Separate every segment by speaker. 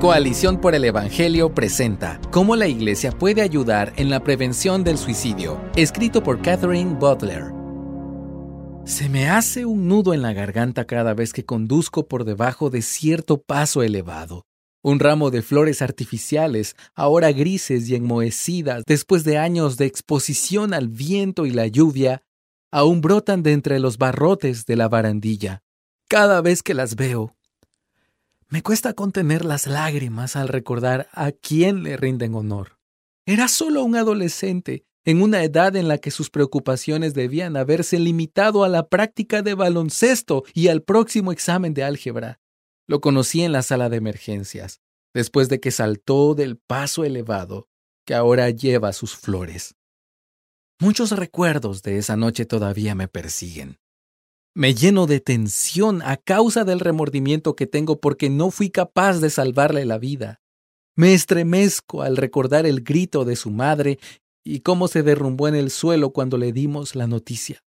Speaker 1: Coalición por el Evangelio presenta Cómo la Iglesia puede ayudar en la prevención del suicidio, escrito por Catherine Butler. Se me hace un nudo en la garganta cada vez que conduzco por debajo de cierto paso elevado. Un ramo de flores artificiales, ahora grises y enmohecidas después de años de exposición al viento y la lluvia, aún brotan de entre los barrotes de la barandilla. Cada vez que las veo, me cuesta contener las lágrimas al recordar a quién le rinden honor. Era solo un adolescente, en una edad en la que sus preocupaciones debían haberse limitado a la práctica de baloncesto y al próximo examen de álgebra. Lo conocí en la sala de emergencias, después de que saltó del paso elevado que ahora lleva sus flores. Muchos recuerdos de esa noche todavía me persiguen. Me lleno de tensión a causa del remordimiento que tengo porque no fui capaz de salvarle la vida. Me estremezco al recordar el grito de su madre y cómo se derrumbó en el suelo cuando le dimos la noticia.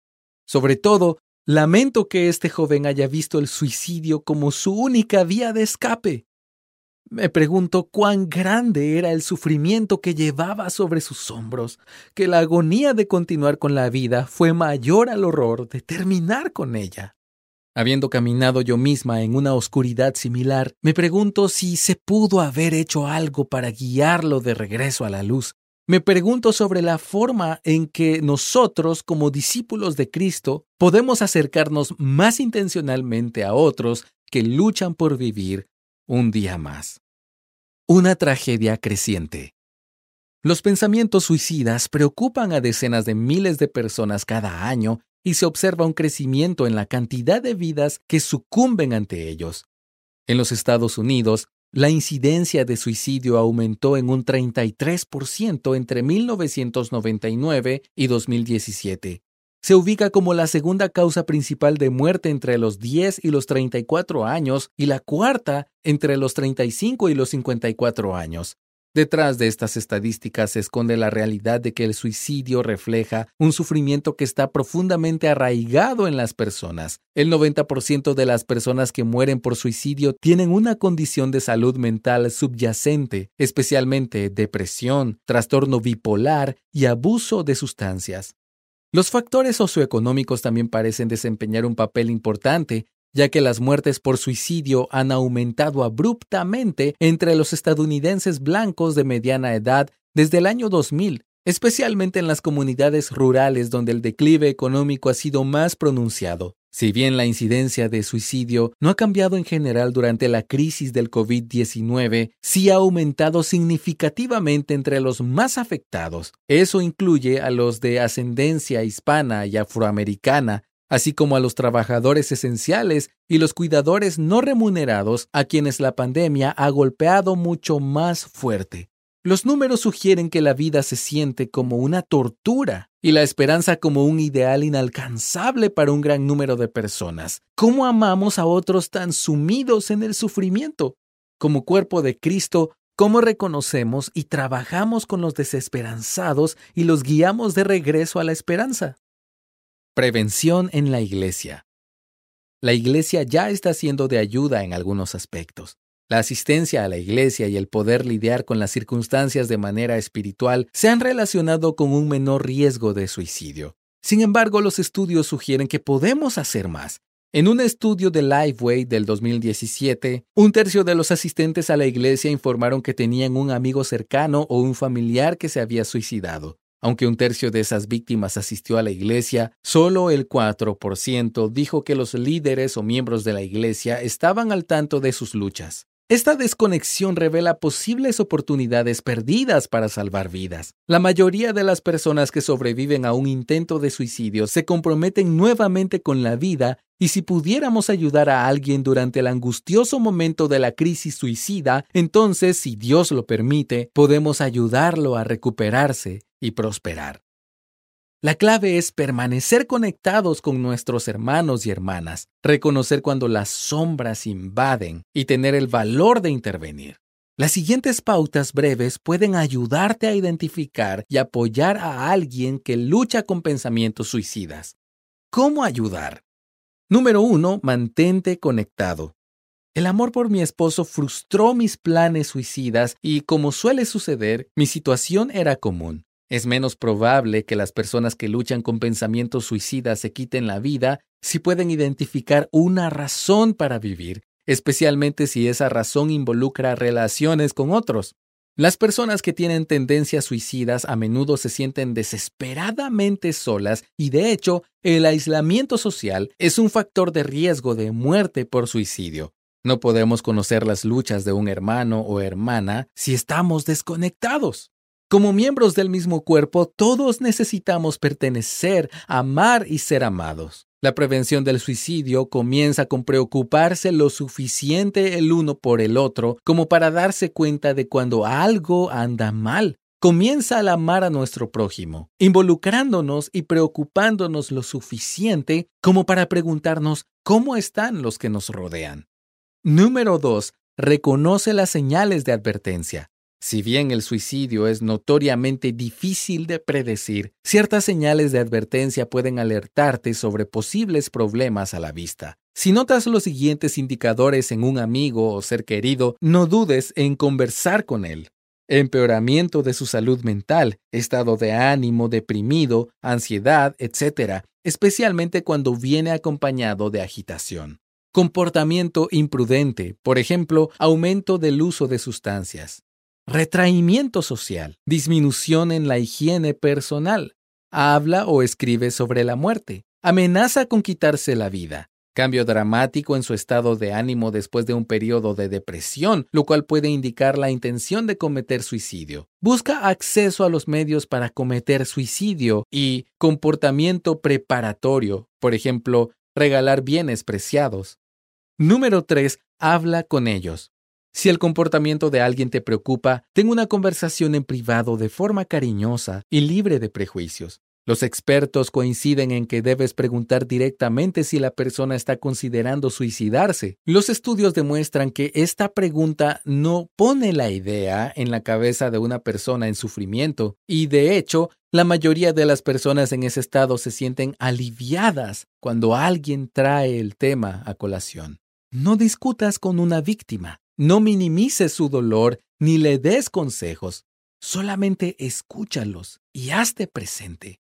Speaker 1: Sobre todo, lamento que este joven haya visto el suicidio como su única vía de escape. Me pregunto cuán grande era el sufrimiento que llevaba sobre sus hombros, que la agonía de continuar con la vida fue mayor al horror de terminar con ella. Habiendo caminado yo misma en una oscuridad similar, me pregunto si se pudo haber hecho algo para guiarlo de regreso a la luz. Me pregunto sobre la forma en que nosotros, como discípulos de Cristo, podemos acercarnos más intencionalmente a otros que luchan por vivir un día más. Una tragedia creciente. Los pensamientos suicidas preocupan a decenas de miles de personas cada año y se observa un crecimiento en la cantidad de vidas que sucumben ante ellos. En los Estados Unidos, la incidencia de suicidio aumentó en un 33% entre 1999 y 2017 se ubica como la segunda causa principal de muerte entre los 10 y los 34 años y la cuarta entre los 35 y los 54 años. Detrás de estas estadísticas se esconde la realidad de que el suicidio refleja un sufrimiento que está profundamente arraigado en las personas. El 90% de las personas que mueren por suicidio tienen una condición de salud mental subyacente, especialmente depresión, trastorno bipolar y abuso de sustancias. Los factores socioeconómicos también parecen desempeñar un papel importante, ya que las muertes por suicidio han aumentado abruptamente entre los estadounidenses blancos de mediana edad desde el año 2000, especialmente en las comunidades rurales donde el declive económico ha sido más pronunciado. Si bien la incidencia de suicidio no ha cambiado en general durante la crisis del COVID-19, sí ha aumentado significativamente entre los más afectados. Eso incluye a los de ascendencia hispana y afroamericana, así como a los trabajadores esenciales y los cuidadores no remunerados a quienes la pandemia ha golpeado mucho más fuerte. Los números sugieren que la vida se siente como una tortura y la esperanza como un ideal inalcanzable para un gran número de personas. ¿Cómo amamos a otros tan sumidos en el sufrimiento? Como cuerpo de Cristo, ¿cómo reconocemos y trabajamos con los desesperanzados y los guiamos de regreso a la esperanza? Prevención en la Iglesia. La Iglesia ya está siendo de ayuda en algunos aspectos. La asistencia a la iglesia y el poder lidiar con las circunstancias de manera espiritual se han relacionado con un menor riesgo de suicidio. Sin embargo, los estudios sugieren que podemos hacer más. En un estudio de Lifeway del 2017, un tercio de los asistentes a la iglesia informaron que tenían un amigo cercano o un familiar que se había suicidado. Aunque un tercio de esas víctimas asistió a la iglesia, solo el 4% dijo que los líderes o miembros de la iglesia estaban al tanto de sus luchas. Esta desconexión revela posibles oportunidades perdidas para salvar vidas. La mayoría de las personas que sobreviven a un intento de suicidio se comprometen nuevamente con la vida y si pudiéramos ayudar a alguien durante el angustioso momento de la crisis suicida, entonces, si Dios lo permite, podemos ayudarlo a recuperarse y prosperar. La clave es permanecer conectados con nuestros hermanos y hermanas, reconocer cuando las sombras invaden y tener el valor de intervenir. Las siguientes pautas breves pueden ayudarte a identificar y apoyar a alguien que lucha con pensamientos suicidas. ¿Cómo ayudar? Número 1. Mantente conectado. El amor por mi esposo frustró mis planes suicidas y, como suele suceder, mi situación era común. Es menos probable que las personas que luchan con pensamientos suicidas se quiten la vida si pueden identificar una razón para vivir, especialmente si esa razón involucra relaciones con otros. Las personas que tienen tendencias suicidas a menudo se sienten desesperadamente solas y de hecho el aislamiento social es un factor de riesgo de muerte por suicidio. No podemos conocer las luchas de un hermano o hermana si estamos desconectados. Como miembros del mismo cuerpo, todos necesitamos pertenecer, amar y ser amados. La prevención del suicidio comienza con preocuparse lo suficiente el uno por el otro como para darse cuenta de cuando algo anda mal. Comienza al amar a nuestro prójimo, involucrándonos y preocupándonos lo suficiente como para preguntarnos cómo están los que nos rodean. Número 2. Reconoce las señales de advertencia. Si bien el suicidio es notoriamente difícil de predecir, ciertas señales de advertencia pueden alertarte sobre posibles problemas a la vista. Si notas los siguientes indicadores en un amigo o ser querido, no dudes en conversar con él. Empeoramiento de su salud mental, estado de ánimo deprimido, ansiedad, etc., especialmente cuando viene acompañado de agitación. Comportamiento imprudente, por ejemplo, aumento del uso de sustancias retraimiento social, disminución en la higiene personal, habla o escribe sobre la muerte, amenaza con quitarse la vida, cambio dramático en su estado de ánimo después de un periodo de depresión, lo cual puede indicar la intención de cometer suicidio. Busca acceso a los medios para cometer suicidio y comportamiento preparatorio, por ejemplo, regalar bienes preciados. Número 3. Habla con ellos. Si el comportamiento de alguien te preocupa, ten una conversación en privado de forma cariñosa y libre de prejuicios. Los expertos coinciden en que debes preguntar directamente si la persona está considerando suicidarse. Los estudios demuestran que esta pregunta no pone la idea en la cabeza de una persona en sufrimiento y de hecho, la mayoría de las personas en ese estado se sienten aliviadas cuando alguien trae el tema a colación. No discutas con una víctima. No minimices su dolor ni le des consejos, solamente escúchalos y hazte presente.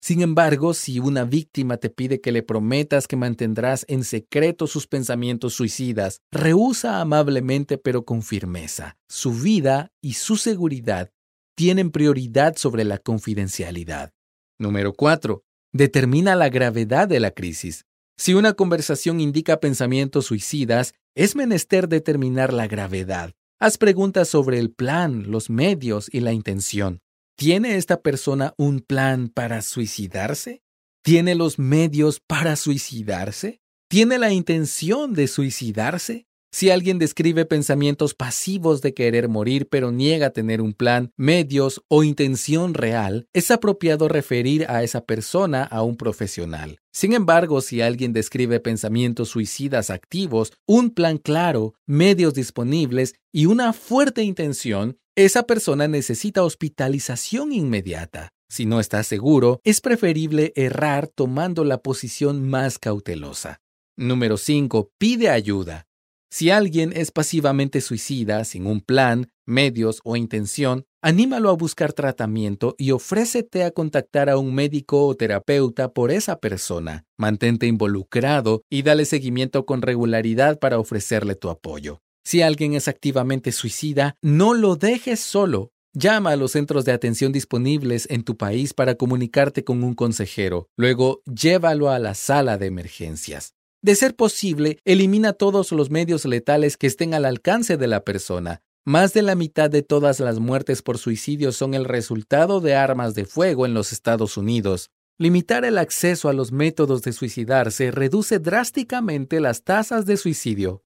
Speaker 1: Sin embargo, si una víctima te pide que le prometas que mantendrás en secreto sus pensamientos suicidas, rehúsa amablemente pero con firmeza. Su vida y su seguridad tienen prioridad sobre la confidencialidad. Número 4. Determina la gravedad de la crisis. Si una conversación indica pensamientos suicidas, es menester determinar la gravedad. Haz preguntas sobre el plan, los medios y la intención. ¿Tiene esta persona un plan para suicidarse? ¿Tiene los medios para suicidarse? ¿Tiene la intención de suicidarse? Si alguien describe pensamientos pasivos de querer morir pero niega tener un plan, medios o intención real, es apropiado referir a esa persona a un profesional. Sin embargo, si alguien describe pensamientos suicidas activos, un plan claro, medios disponibles y una fuerte intención, esa persona necesita hospitalización inmediata. Si no está seguro, es preferible errar tomando la posición más cautelosa. Número 5. Pide ayuda. Si alguien es pasivamente suicida sin un plan, medios o intención, Anímalo a buscar tratamiento y ofrécete a contactar a un médico o terapeuta por esa persona. Mantente involucrado y dale seguimiento con regularidad para ofrecerle tu apoyo. Si alguien es activamente suicida, no lo dejes solo. Llama a los centros de atención disponibles en tu país para comunicarte con un consejero. Luego, llévalo a la sala de emergencias. De ser posible, elimina todos los medios letales que estén al alcance de la persona. Más de la mitad de todas las muertes por suicidio son el resultado de armas de fuego en los Estados Unidos. Limitar el acceso a los métodos de suicidarse reduce drásticamente las tasas de suicidio.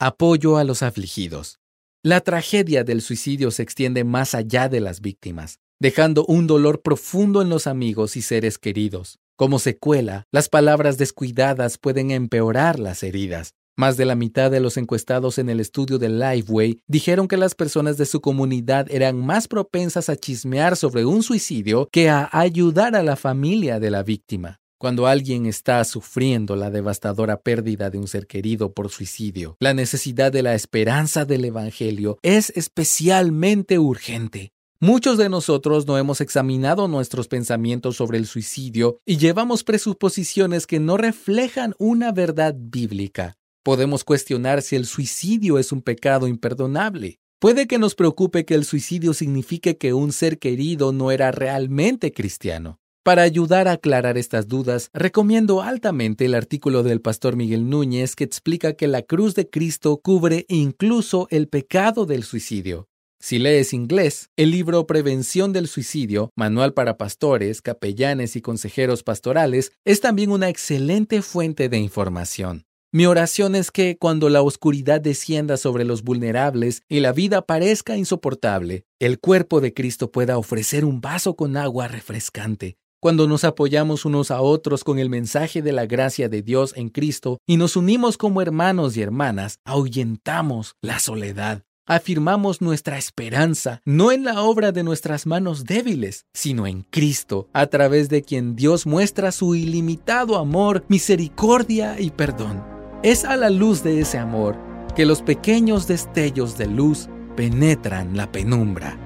Speaker 1: Apoyo a los afligidos. La tragedia del suicidio se extiende más allá de las víctimas, dejando un dolor profundo en los amigos y seres queridos. Como secuela, las palabras descuidadas pueden empeorar las heridas. Más de la mitad de los encuestados en el estudio de Lifeway dijeron que las personas de su comunidad eran más propensas a chismear sobre un suicidio que a ayudar a la familia de la víctima. Cuando alguien está sufriendo la devastadora pérdida de un ser querido por suicidio, la necesidad de la esperanza del Evangelio es especialmente urgente. Muchos de nosotros no hemos examinado nuestros pensamientos sobre el suicidio y llevamos presuposiciones que no reflejan una verdad bíblica. Podemos cuestionar si el suicidio es un pecado imperdonable. Puede que nos preocupe que el suicidio signifique que un ser querido no era realmente cristiano. Para ayudar a aclarar estas dudas, recomiendo altamente el artículo del pastor Miguel Núñez que explica que la cruz de Cristo cubre incluso el pecado del suicidio. Si lees inglés, el libro Prevención del Suicidio, Manual para Pastores, Capellanes y Consejeros Pastorales, es también una excelente fuente de información. Mi oración es que cuando la oscuridad descienda sobre los vulnerables y la vida parezca insoportable, el cuerpo de Cristo pueda ofrecer un vaso con agua refrescante cuando nos apoyamos unos a otros con el mensaje de la gracia de Dios en Cristo y nos unimos como hermanos y hermanas, ahuyentamos la soledad. Afirmamos nuestra esperanza no en la obra de nuestras manos débiles, sino en Cristo, a través de quien Dios muestra su ilimitado amor, misericordia y perdón. Es a la luz de ese amor que los pequeños destellos de luz penetran la penumbra.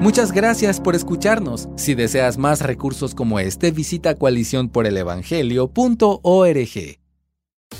Speaker 1: Muchas gracias por escucharnos. Si deseas más recursos como este, visita coaliciónporelevangelio.org.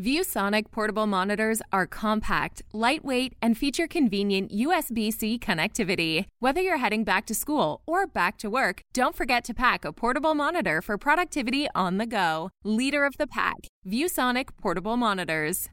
Speaker 2: ViewSonic portable monitors are compact, lightweight, and feature convenient USB C connectivity. Whether you're heading back to school or back to work, don't forget to pack a portable monitor for productivity on the go. Leader of the pack, ViewSonic portable monitors.